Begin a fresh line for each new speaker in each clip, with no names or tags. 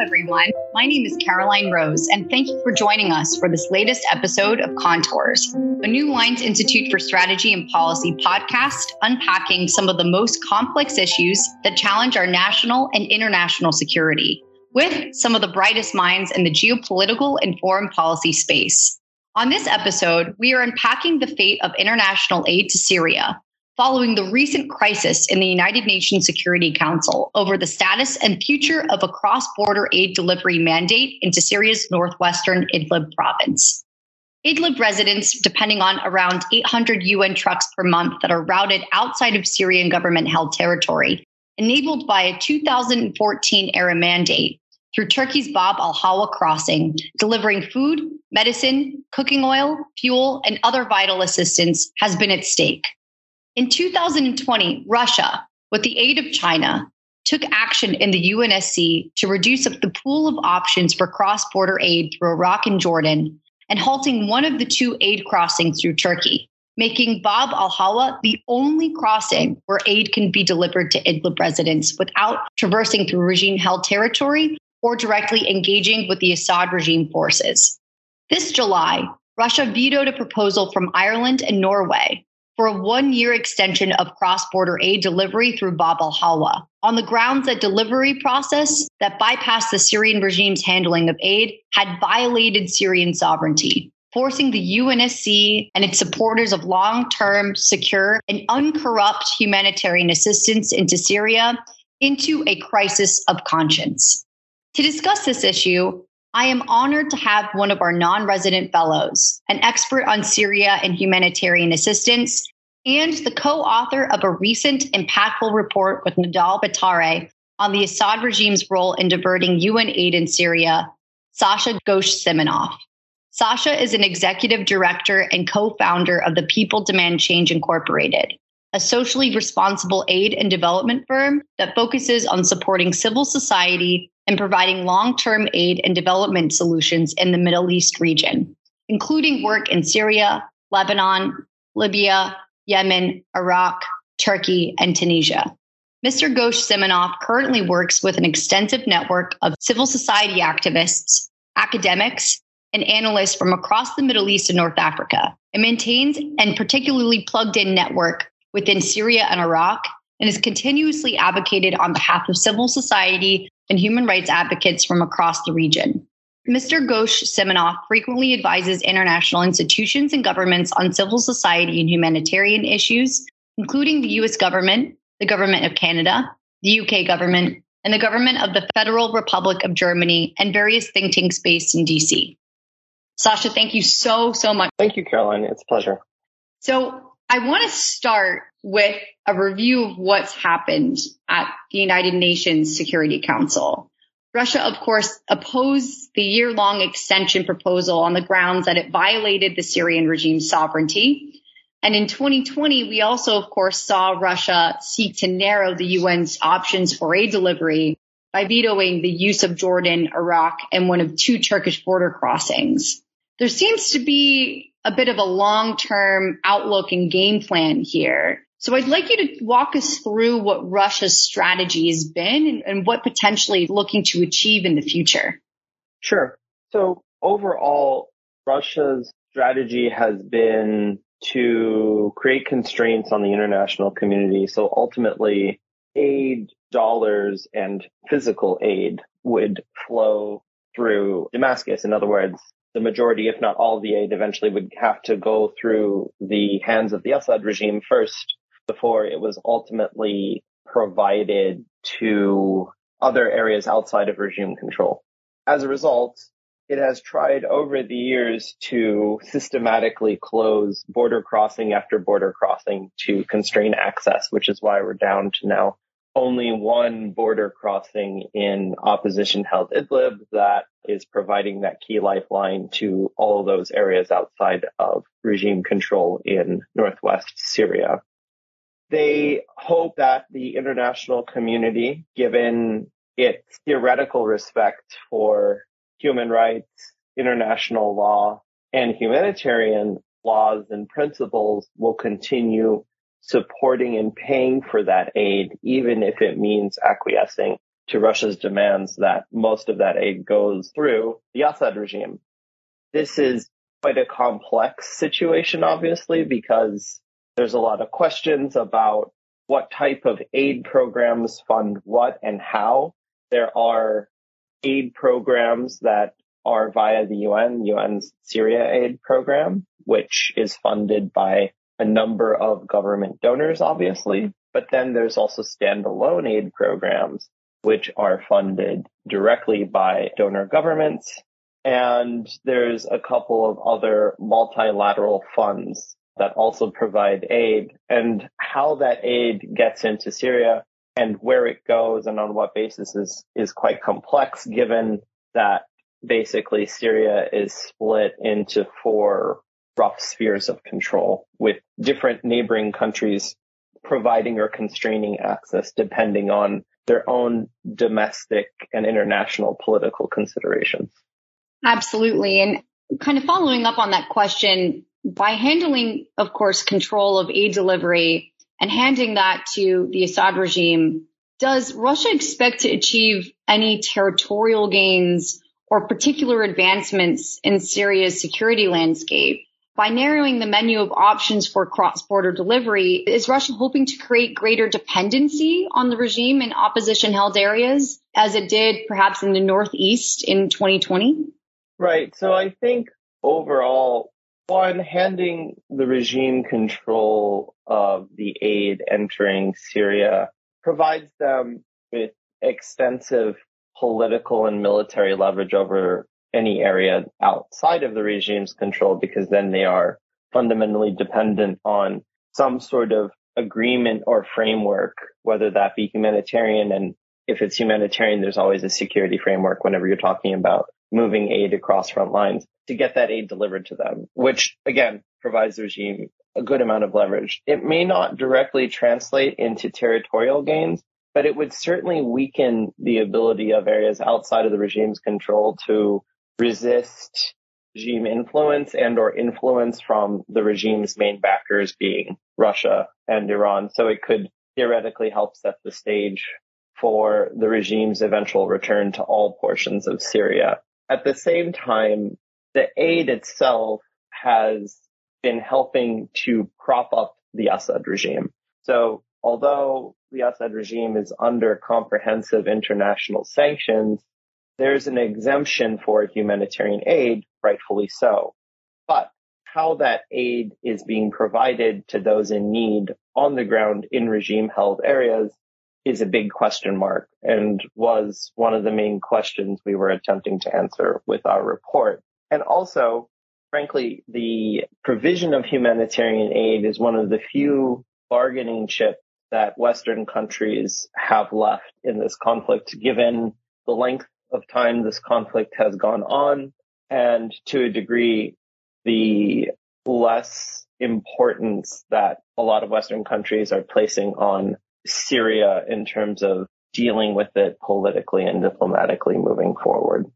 everyone. My name is Caroline Rose, and thank you for joining us for this latest episode of Contours, a New Lines Institute for Strategy and Policy podcast unpacking some of the most complex issues that challenge our national and international security, with some of the brightest minds in the geopolitical and foreign policy space. On this episode, we are unpacking the fate of international aid to Syria, following the recent crisis in the United Nations Security Council over the status and future of a cross border aid delivery mandate into Syria's northwestern Idlib province. Idlib residents, depending on around 800 UN trucks per month that are routed outside of Syrian government held territory, enabled by a 2014 era mandate through Turkey's Bab al Hawa crossing, delivering food, medicine, cooking oil, fuel, and other vital assistance, has been at stake. In 2020, Russia, with the aid of China, took action in the UNSC to reduce the pool of options for cross border aid through Iraq and Jordan and halting one of the two aid crossings through Turkey, making Bab al Hawa the only crossing where aid can be delivered to Idlib residents without traversing through regime held territory or directly engaging with the Assad regime forces. This July, Russia vetoed a proposal from Ireland and Norway for a one year extension of cross border aid delivery through Bab al Hawa on the grounds that delivery process that bypassed the Syrian regime's handling of aid had violated Syrian sovereignty, forcing the UNSC and its supporters of long term, secure, and uncorrupt humanitarian assistance into Syria into a crisis of conscience. To discuss this issue, I am honored to have one of our non resident fellows, an expert on Syria and humanitarian assistance, and the co author of a recent impactful report with Nadal Batare on the Assad regime's role in diverting UN aid in Syria, Sasha Ghosh Siminoff. Sasha is an executive director and co founder of the People Demand Change Incorporated, a socially responsible aid and development firm that focuses on supporting civil society and providing long term aid and development solutions in the Middle East region, including work in Syria, Lebanon, Libya, Yemen, Iraq, Turkey, and Tunisia. Mr. Ghosh Siminoff currently works with an extensive network of civil society activists, academics, and analysts from across the Middle East and North Africa, and maintains an particularly plugged in network within Syria and Iraq, and has continuously advocated on behalf of civil society and human rights advocates from across the region. Mr. Ghosh Siminoff frequently advises international institutions and governments on civil society and humanitarian issues, including the US government, the government of Canada, the UK government, and the government of the Federal Republic of Germany and various think tanks based in DC. Sasha, thank you so, so much.
Thank you, Caroline. It's a pleasure.
So I want to start with a review of what's happened at the United Nations Security Council. Russia, of course, opposed the year long extension proposal on the grounds that it violated the Syrian regime's sovereignty. And in 2020, we also, of course, saw Russia seek to narrow the UN's options for aid delivery by vetoing the use of Jordan, Iraq, and one of two Turkish border crossings. There seems to be a bit of a long-term outlook and game plan here. So I'd like you to walk us through what Russia's strategy has been and, and what potentially looking to achieve in the future.
Sure. So overall, Russia's strategy has been to create constraints on the international community. So ultimately, aid dollars and physical aid would flow through Damascus. In other words, the majority, if not all of the aid eventually would have to go through the hands of the Assad regime first before it was ultimately provided to other areas outside of regime control. As a result, it has tried over the years to systematically close border crossing after border crossing to constrain access, which is why we're down to now only one border crossing in opposition held Idlib that is providing that key lifeline to all of those areas outside of regime control in northwest Syria. They hope that the international community, given its theoretical respect for human rights, international law, and humanitarian laws and principles, will continue supporting and paying for that aid, even if it means acquiescing to Russia's demands that most of that aid goes through the Assad regime. This is quite a complex situation, obviously, because there's a lot of questions about what type of aid programs fund what and how. There are aid programs that are via the UN, UN's Syria aid program, which is funded by a number of government donors, obviously. But then there's also standalone aid programs, which are funded directly by donor governments. And there's a couple of other multilateral funds that also provide aid and how that aid gets into Syria and where it goes and on what basis is, is quite complex given that basically Syria is split into four rough spheres of control with different neighboring countries providing or constraining access depending on their own domestic and international political considerations.
Absolutely. And kind of following up on that question, by handling, of course, control of aid delivery and handing that to the Assad regime, does Russia expect to achieve any territorial gains or particular advancements in Syria's security landscape? By narrowing the menu of options for cross-border delivery, is Russia hoping to create greater dependency on the regime in opposition-held areas, as it did perhaps in the Northeast in 2020?
Right. So I think overall, one, handing the regime control of the aid entering Syria provides them with extensive political and military leverage over any area outside of the regime's control because then they are fundamentally dependent on some sort of agreement or framework, whether that be humanitarian. And if it's humanitarian, there's always a security framework whenever you're talking about moving aid across front lines to get that aid delivered to them, which again provides the regime a good amount of leverage. It may not directly translate into territorial gains, but it would certainly weaken the ability of areas outside of the regime's control to resist regime influence and or influence from the regime's main backers being Russia and Iran. So it could theoretically help set the stage for the regime's eventual return to all portions of Syria. At the same time, the aid itself has been helping to prop up the Assad regime. So although the Assad regime is under comprehensive international sanctions, there's an exemption for humanitarian aid, rightfully so. But how that aid is being provided to those in need on the ground in regime held areas is a big question mark and was one of the main questions we were attempting to answer with our report. And also, frankly, the provision of humanitarian aid is one of the few bargaining chips that Western countries have left in this conflict, given the length of time this conflict has gone on and to a degree, the less importance that a lot of Western countries are placing on Syria in terms of dealing with it politically and diplomatically moving forward.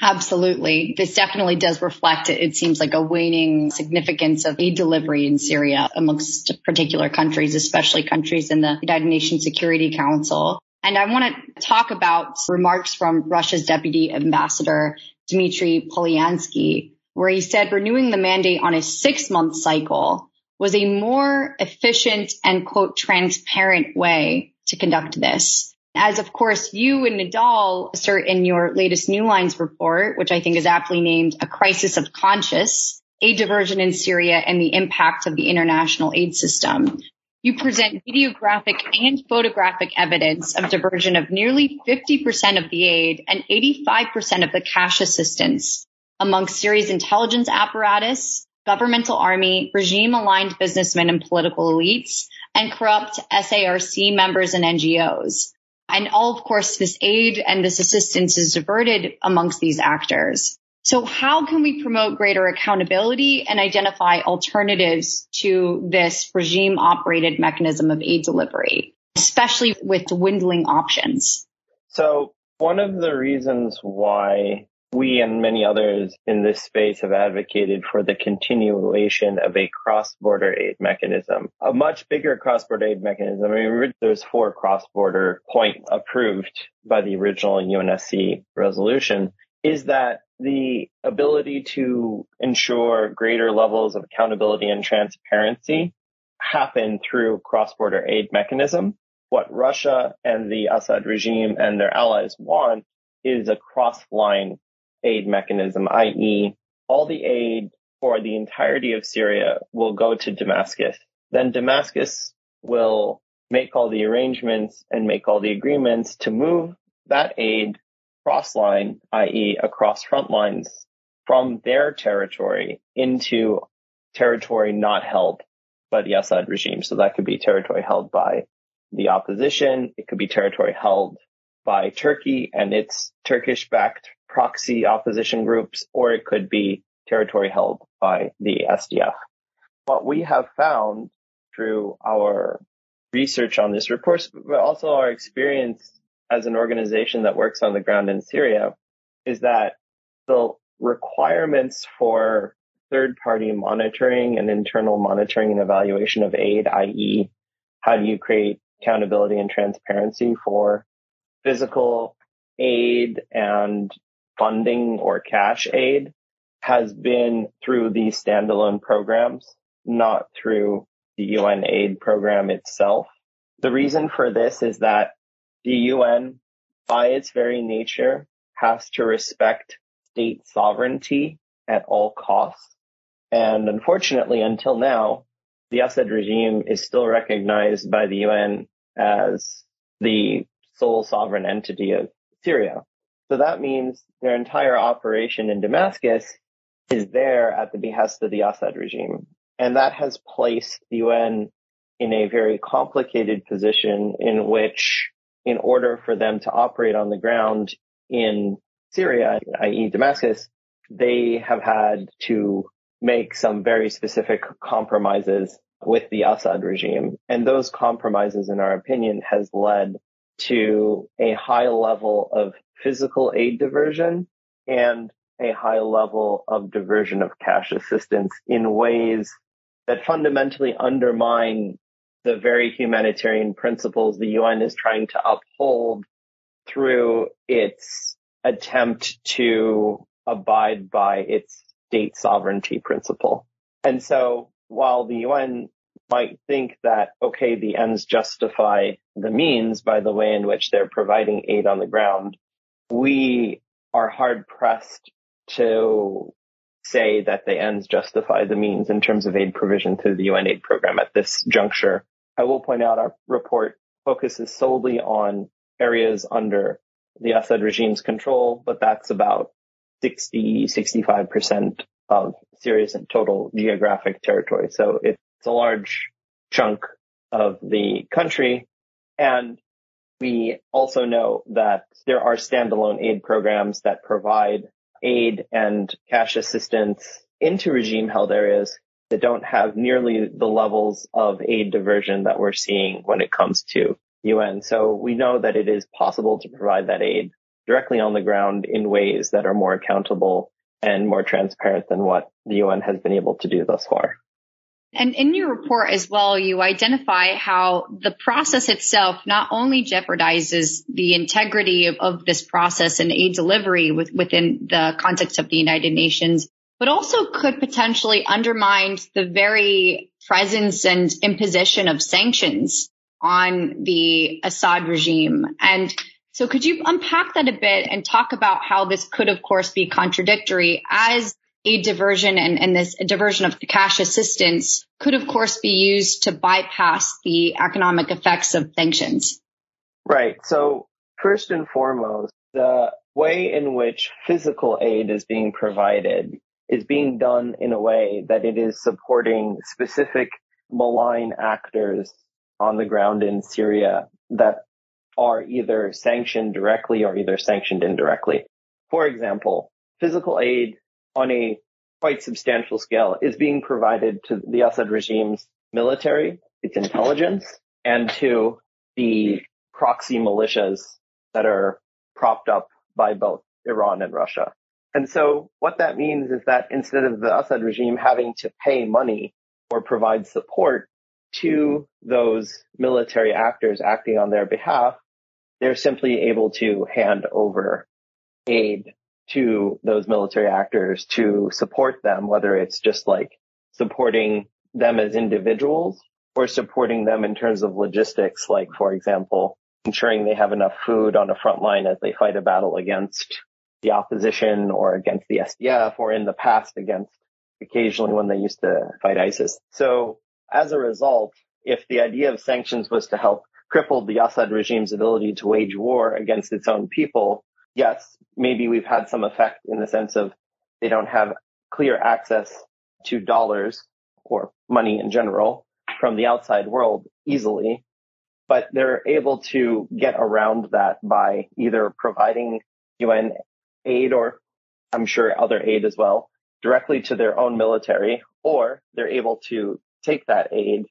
Absolutely. This definitely does reflect, it seems like a waning significance of aid delivery in Syria amongst particular countries, especially countries in the United Nations Security Council. And I want to talk about remarks from Russia's deputy ambassador, Dmitry Polyansky, where he said renewing the mandate on a six month cycle was a more efficient and quote transparent way to conduct this. As of course you and Nadal assert in your latest New Lines report, which I think is aptly named a crisis of conscience, aid diversion in Syria and the impact of the international aid system. You present videographic and photographic evidence of diversion of nearly 50% of the aid and 85% of the cash assistance among Syria's intelligence apparatus, governmental army, regime aligned businessmen and political elites, and corrupt SARC members and NGOs. And all, of course, this aid and this assistance is diverted amongst these actors. So how can we promote greater accountability and identify alternatives to this regime operated mechanism of aid delivery, especially with dwindling options?
So one of the reasons why we and many others in this space have advocated for the continuation of a cross-border aid mechanism, a much bigger cross-border aid mechanism. I mean, there's four cross-border points approved by the original UNSC resolution is that the ability to ensure greater levels of accountability and transparency happen through cross-border aid mechanism. What Russia and the Assad regime and their allies want is a cross-line aid mechanism, i.e. all the aid for the entirety of Syria will go to Damascus. Then Damascus will make all the arrangements and make all the agreements to move that aid cross line, i.e. across front lines from their territory into territory not held by the Assad regime. So that could be territory held by the opposition. It could be territory held by Turkey and its Turkish backed proxy opposition groups, or it could be territory held by the SDF. What we have found through our research on this report, but also our experience as an organization that works on the ground in Syria, is that the requirements for third party monitoring and internal monitoring and evaluation of aid, i.e., how do you create accountability and transparency for physical aid and funding or cash aid has been through these standalone programs, not through the UN aid program itself. The reason for this is that the UN, by its very nature, has to respect state sovereignty at all costs. And unfortunately, until now, the Assad regime is still recognized by the UN as the sole sovereign entity of Syria. So that means their entire operation in Damascus is there at the behest of the Assad regime. And that has placed the UN in a very complicated position in which, in order for them to operate on the ground in Syria, i.e. Damascus, they have had to make some very specific compromises with the Assad regime. And those compromises, in our opinion, has led to a high level of physical aid diversion and a high level of diversion of cash assistance in ways that fundamentally undermine the very humanitarian principles the UN is trying to uphold through its attempt to abide by its state sovereignty principle. And so while the UN might think that, okay, the ends justify the means by the way in which they're providing aid on the ground, we are hard pressed to say that the ends justify the means in terms of aid provision through the UN aid program at this juncture. I will point out our report focuses solely on areas under the Assad regime's control, but that's about 60, 65% of Syria's total geographic territory. So it's a large chunk of the country. And we also know that there are standalone aid programs that provide aid and cash assistance into regime held areas that don't have nearly the levels of aid diversion that we're seeing when it comes to UN. So we know that it is possible to provide that aid directly on the ground in ways that are more accountable and more transparent than what the UN has been able to do thus far.
And in your report as well, you identify how the process itself not only jeopardizes the integrity of, of this process and aid delivery with, within the context of the United Nations, but also could potentially undermine the very presence and imposition of sanctions on the Assad regime. And so could you unpack that a bit and talk about how this could, of course, be contradictory as aid diversion and, and this diversion of cash assistance could, of course, be used to bypass the economic effects of sanctions.
Right. So first and foremost, the way in which physical aid is being provided is being done in a way that it is supporting specific malign actors on the ground in Syria that are either sanctioned directly or either sanctioned indirectly. For example, physical aid on a quite substantial scale is being provided to the Assad regime's military, its intelligence, and to the proxy militias that are propped up by both Iran and Russia. And so what that means is that instead of the Assad regime having to pay money or provide support to those military actors acting on their behalf, they're simply able to hand over aid to those military actors to support them, whether it's just like supporting them as individuals or supporting them in terms of logistics, like, for example, ensuring they have enough food on the front line as they fight a battle against the opposition or against the SDF or in the past against occasionally when they used to fight ISIS. So as a result, if the idea of sanctions was to help cripple the Assad regime's ability to wage war against its own people, yes, maybe we've had some effect in the sense of they don't have clear access to dollars or money in general from the outside world easily, but they're able to get around that by either providing UN aid or I'm sure other aid as well directly to their own military, or they're able to take that aid,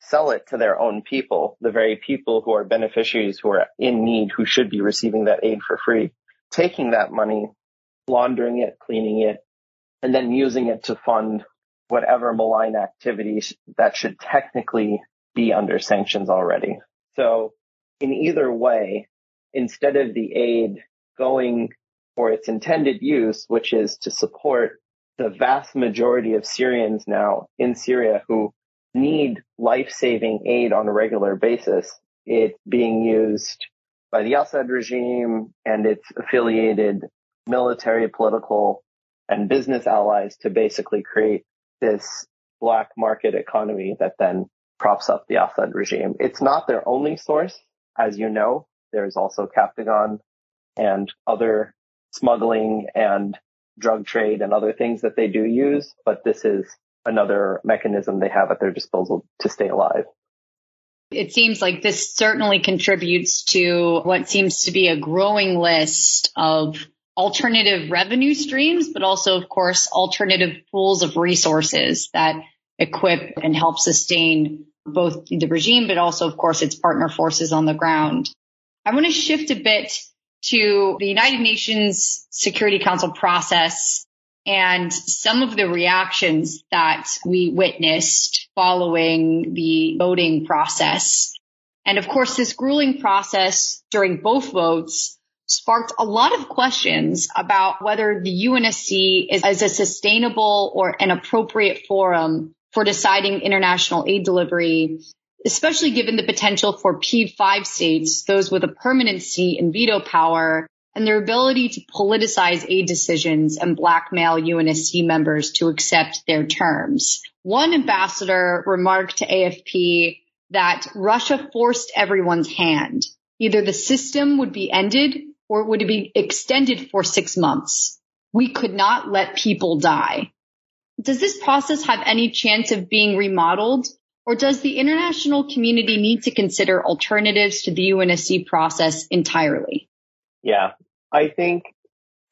sell it to their own people, the very people who are beneficiaries who are in need, who should be receiving that aid for free, taking that money, laundering it, cleaning it, and then using it to fund whatever malign activities that should technically be under sanctions already. So in either way, instead of the aid going for its intended use, which is to support the vast majority of Syrians now in Syria who need life-saving aid on a regular basis, it's being used by the Assad regime and its affiliated military, political, and business allies to basically create this black market economy that then props up the Assad regime. It's not their only source. As you know, there's also Captagon and other smuggling and drug trade and other things that they do use, but this is another mechanism they have at their disposal to stay alive.
It seems like this certainly contributes to what seems to be a growing list of alternative revenue streams, but also, of course, alternative pools of resources that equip and help sustain both the regime, but also, of course, its partner forces on the ground. I want to shift a bit to the United Nations Security Council process and some of the reactions that we witnessed following the voting process. And of course, this grueling process during both votes sparked a lot of questions about whether the UNSC is, is a sustainable or an appropriate forum for deciding international aid delivery especially given the potential for P5 states, those with a permanent seat and veto power, and their ability to politicize aid decisions and blackmail UNSC members to accept their terms. One ambassador remarked to AFP that Russia forced everyone's hand. Either the system would be ended or it would be extended for six months. We could not let people die. Does this process have any chance of being remodeled or does the international community need to consider alternatives to the UNSC process entirely?
Yeah, I think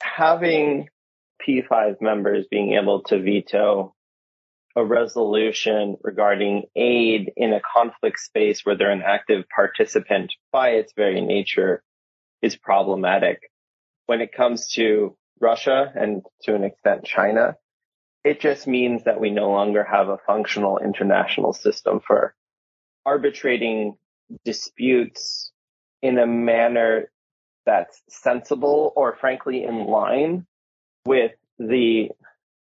having P5 members being able to veto a resolution regarding aid in a conflict space where they're an active participant by its very nature is problematic. When it comes to Russia and to an extent China, it just means that we no longer have a functional international system for arbitrating disputes in a manner that's sensible or frankly in line with the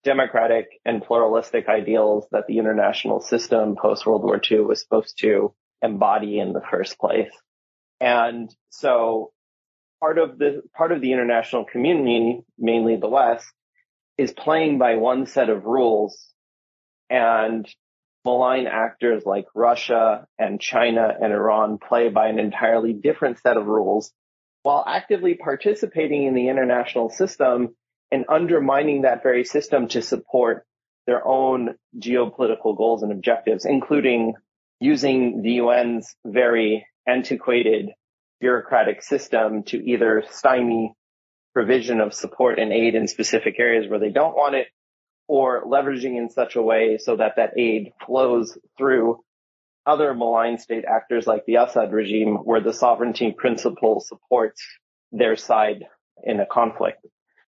democratic and pluralistic ideals that the international system post World War II was supposed to embody in the first place. And so part of the, part of the international community, mainly the West, is playing by one set of rules and malign actors like Russia and China and Iran play by an entirely different set of rules while actively participating in the international system and undermining that very system to support their own geopolitical goals and objectives, including using the UN's very antiquated bureaucratic system to either stymie provision of support and aid in specific areas where they don't want it or leveraging in such a way so that that aid flows through other malign state actors like the Assad regime where the sovereignty principle supports their side in a conflict.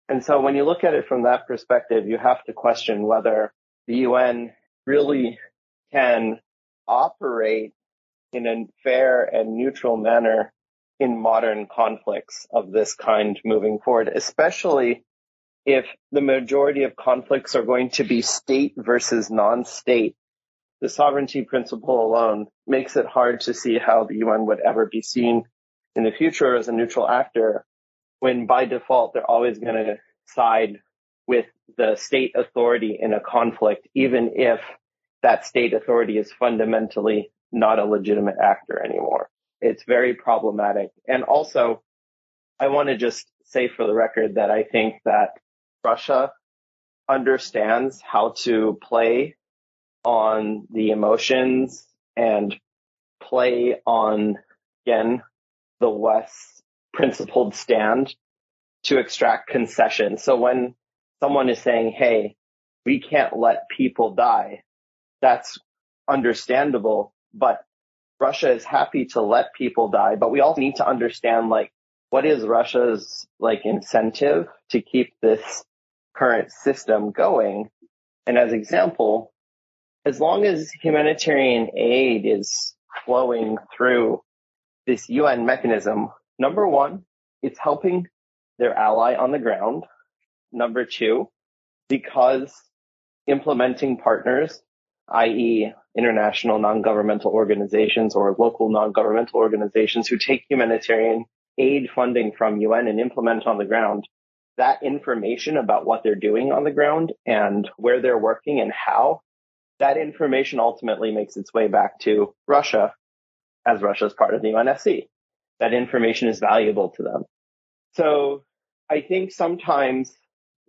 And so when you look at it from that perspective, you have to question whether the UN really can operate in a fair and neutral manner in modern conflicts of this kind moving forward, especially if the majority of conflicts are going to be state versus non-state. The sovereignty principle alone makes it hard to see how the UN would ever be seen in the future as a neutral actor when by default they're always going to side with the state authority in a conflict, even if that state authority is fundamentally not a legitimate actor anymore. It's very problematic. And also, I want to just say for the record that I think that Russia understands how to play on the emotions and play on, again, the West's principled stand to extract concessions. So when someone is saying, Hey, we can't let people die, that's understandable, but Russia is happy to let people die, but we also need to understand like what is Russia's like incentive to keep this current system going. And as example, as long as humanitarian aid is flowing through this UN mechanism, number one, it's helping their ally on the ground. Number two, because implementing partners, i.e. international non-governmental organizations or local non-governmental organizations who take humanitarian aid funding from UN and implement on the ground, that information about what they're doing on the ground and where they're working and how, that information ultimately makes its way back to Russia as Russia is part of the UNSC. That information is valuable to them. So I think sometimes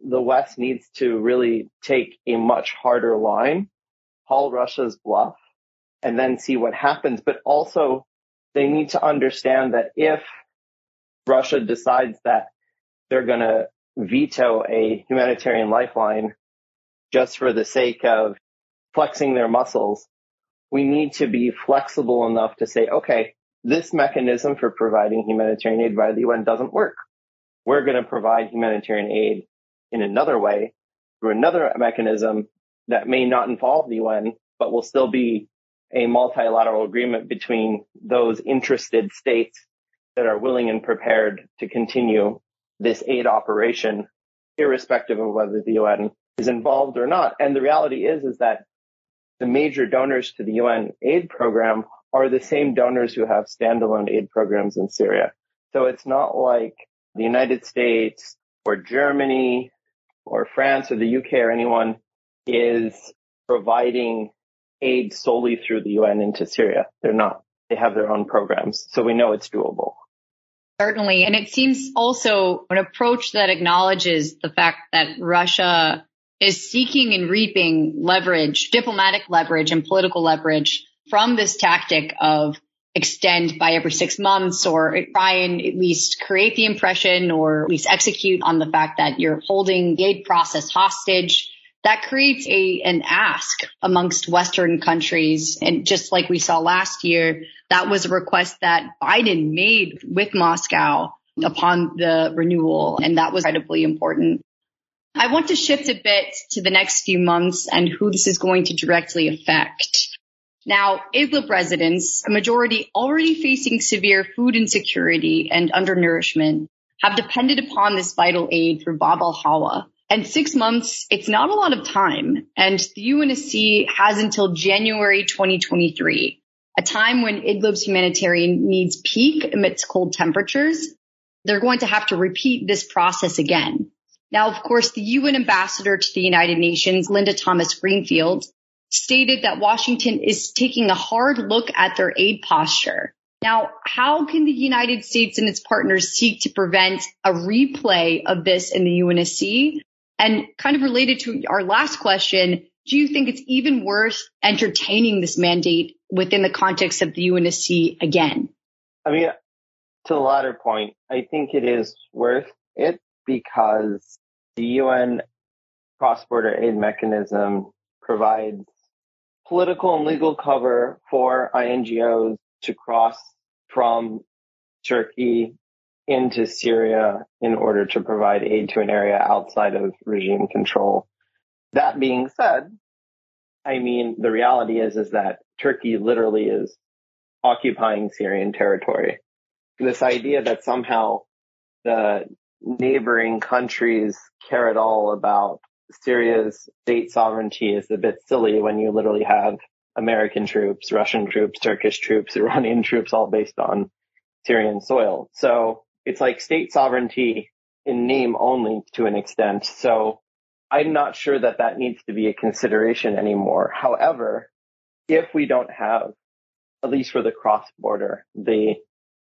the West needs to really take a much harder line, call Russia's bluff, and then see what happens. But also they need to understand that if Russia decides that they're going to veto a humanitarian lifeline just for the sake of flexing their muscles, we need to be flexible enough to say, okay, this mechanism for providing humanitarian aid by the UN doesn't work. We're going to provide humanitarian aid in another way through another mechanism that may not involve the UN, but will still be a multilateral agreement between those interested states that are willing and prepared to continue this aid operation, irrespective of whether the UN is involved or not. And the reality is, is that the major donors to the UN aid program are the same donors who have standalone aid programs in Syria. So it's not like the United States or Germany or France or the UK or anyone is providing aid solely through the UN into Syria. They're not. They have their own programs. So we know it's doable.
Certainly. And it seems also an approach that acknowledges the fact that Russia is seeking and reaping leverage, diplomatic leverage and political leverage from this tactic of extend by every six months or try and at least create the impression or at least execute on the fact that you're holding the aid process hostage. That creates a, an ask amongst Western countries. And just like we saw last year, that was a request that Biden made with Moscow upon the renewal. And that was incredibly important. I want to shift a bit to the next few months and who this is going to directly affect. Now, Idlib residents, a majority already facing severe food insecurity and undernourishment, have depended upon this vital aid through Bab al Hawa. And six months, it's not a lot of time. And the UNSC has until January 2023, a time when Idlib's humanitarian needs peak amidst cold temperatures. They're going to have to repeat this process again. Now, of course, the UN ambassador to the United Nations, Linda Thomas Greenfield, stated that Washington is taking a hard look at their aid posture. Now, how can the United States and its partners seek to prevent a replay of this in the UNSC? And kind of related to our last question, do you think it's even worth entertaining this mandate within the context of the UNSC again?
I mean, to the latter point, I think it is worth it because the UN cross-border aid mechanism provides political and legal cover for INGOs to cross from Turkey into Syria in order to provide aid to an area outside of regime control. That being said, I mean, the reality is, is that Turkey literally is occupying Syrian territory. This idea that somehow the neighboring countries care at all about Syria's state sovereignty is a bit silly when you literally have American troops, Russian troops, Turkish troops, Iranian troops, all based on Syrian soil. So it's like state sovereignty in name only to an extent. So I'm not sure that that needs to be a consideration anymore. However, if we don't have, at least for the cross border, the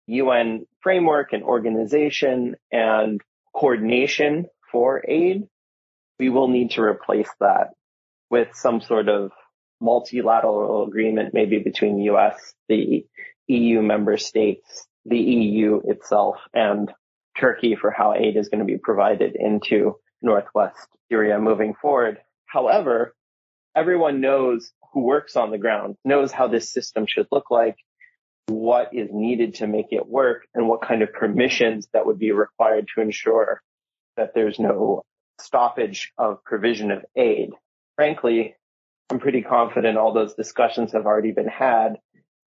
UN framework and organization and coordination for aid, we will need to replace that with some sort of multilateral agreement, maybe between the US, the EU member states, the EU itself, and Turkey for how aid is going to be provided into Northwest Syria moving forward. However, everyone knows who works on the ground, knows how this system should look like, what is needed to make it work, and what kind of permissions that would be required to ensure that there's no stoppage of provision of aid. Frankly, I'm pretty confident all those discussions have already been had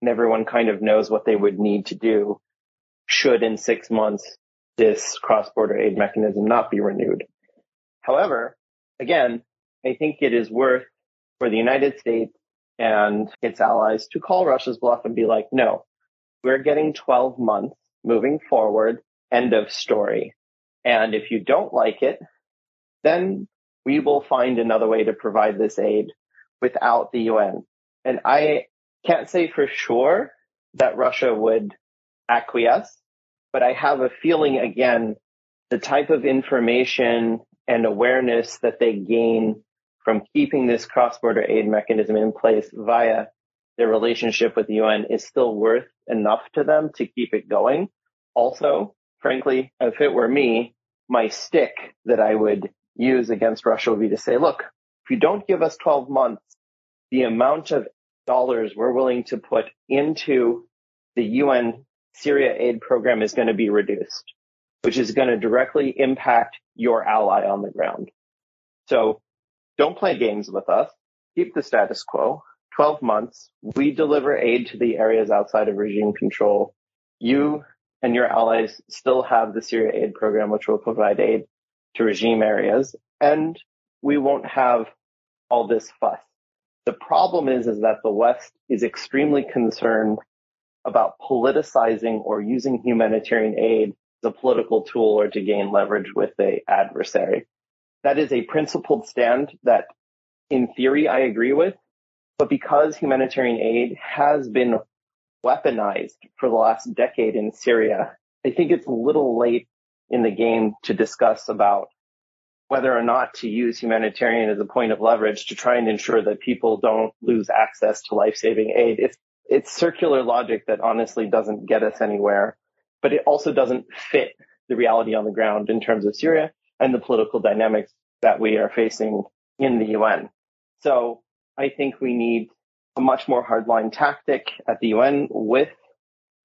and everyone kind of knows what they would need to do should in six months this cross-border aid mechanism not be renewed. However, again, I think it is worth for the United States and its allies to call Russia's bluff and be like, no, we're getting 12 months moving forward. End of story. And if you don't like it, then we will find another way to provide this aid without the UN. And I can't say for sure that Russia would acquiesce, but I have a feeling again, the type of information and awareness that they gain from keeping this cross-border aid mechanism in place via their relationship with the UN is still worth enough to them to keep it going. Also, frankly, if it were me, my stick that I would use against Russia would be to say, look, if you don't give us 12 months, the amount of dollars we're willing to put into the UN Syria aid program is going to be reduced, which is going to directly impact your ally on the ground. So don't play games with us. Keep the status quo. 12 months. We deliver aid to the areas outside of regime control. You and your allies still have the Syria aid program, which will provide aid to regime areas. And we won't have all this fuss. The problem is, is that the West is extremely concerned about politicizing or using humanitarian aid as a political tool or to gain leverage with the adversary. That is a principled stand that in theory I agree with, but because humanitarian aid has been weaponized for the last decade in Syria, I think it's a little late in the game to discuss about whether or not to use humanitarian as a point of leverage to try and ensure that people don't lose access to life-saving aid. It's, it's circular logic that honestly doesn't get us anywhere, but it also doesn't fit the reality on the ground in terms of Syria and the political dynamics that we are facing in the UN. So I think we need a much more hardline tactic at the UN with,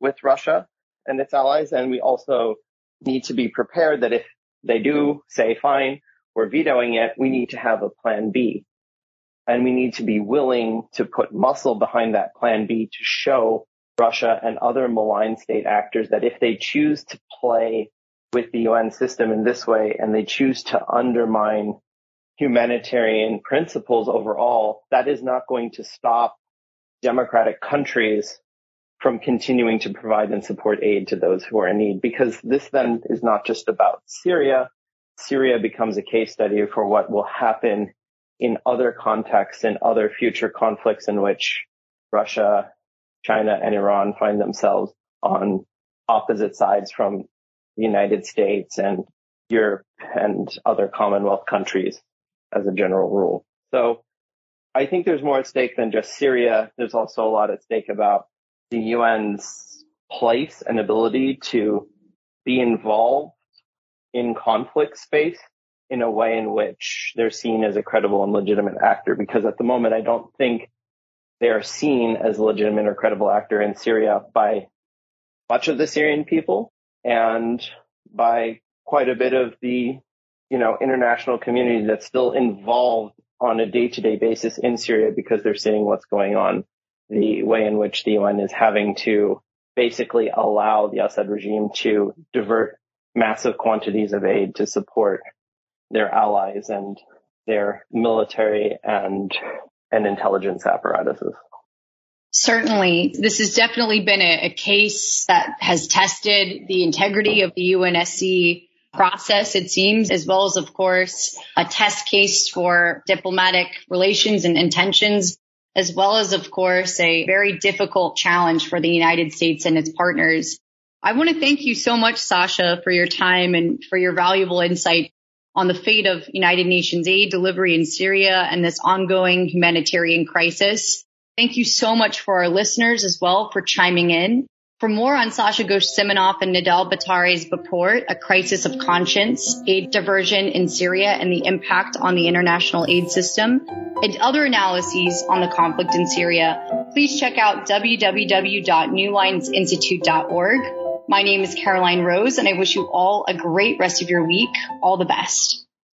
with Russia and its allies. And we also need to be prepared that if they do say, fine, we're vetoing it, we need to have a plan B. And we need to be willing to put muscle behind that plan B to show Russia and other malign state actors that if they choose to play with the UN system in this way and they choose to undermine humanitarian principles overall, that is not going to stop democratic countries from continuing to provide and support aid to those who are in need. Because this then is not just about Syria. Syria becomes a case study for what will happen in other contexts and other future conflicts in which Russia, China, and Iran find themselves on opposite sides from the United States and Europe and other Commonwealth countries as a general rule. So I think there's more at stake than just Syria. There's also a lot at stake about the UN's place and ability to be involved in conflict space in a way in which they're seen as a credible and legitimate actor. Because at the moment, I don't think they are seen as a legitimate or credible actor in Syria by much of the Syrian people. and by quite a bit of the, you know, international community that's still involved on a day to day basis in Syria because they're seeing what's going on, the way in which the UN is having to basically allow the Assad regime to divert massive quantities of aid to support their allies and their military and and intelligence apparatuses.
Certainly, this has definitely been a, a case that has tested the integrity of the UNSC process, it seems, as well as, of course, a test case for diplomatic relations and intentions, as well as, of course, a very difficult challenge for the United States and its partners. I want to thank you so much, Sasha, for your time and for your valuable insight on the fate of United Nations aid delivery in Syria and this ongoing humanitarian crisis. Thank you so much for our listeners as well for chiming in. For more on Sasha Ghosh Siminoff and Nidal Batari's report, A Crisis of Conscience, Aid Diversion in Syria and the Impact on the International Aid System, and other analyses on the conflict in Syria, please check out www.newlinesinstitute.org. My name is Caroline Rose, and I wish you all a great rest of your week. All the best.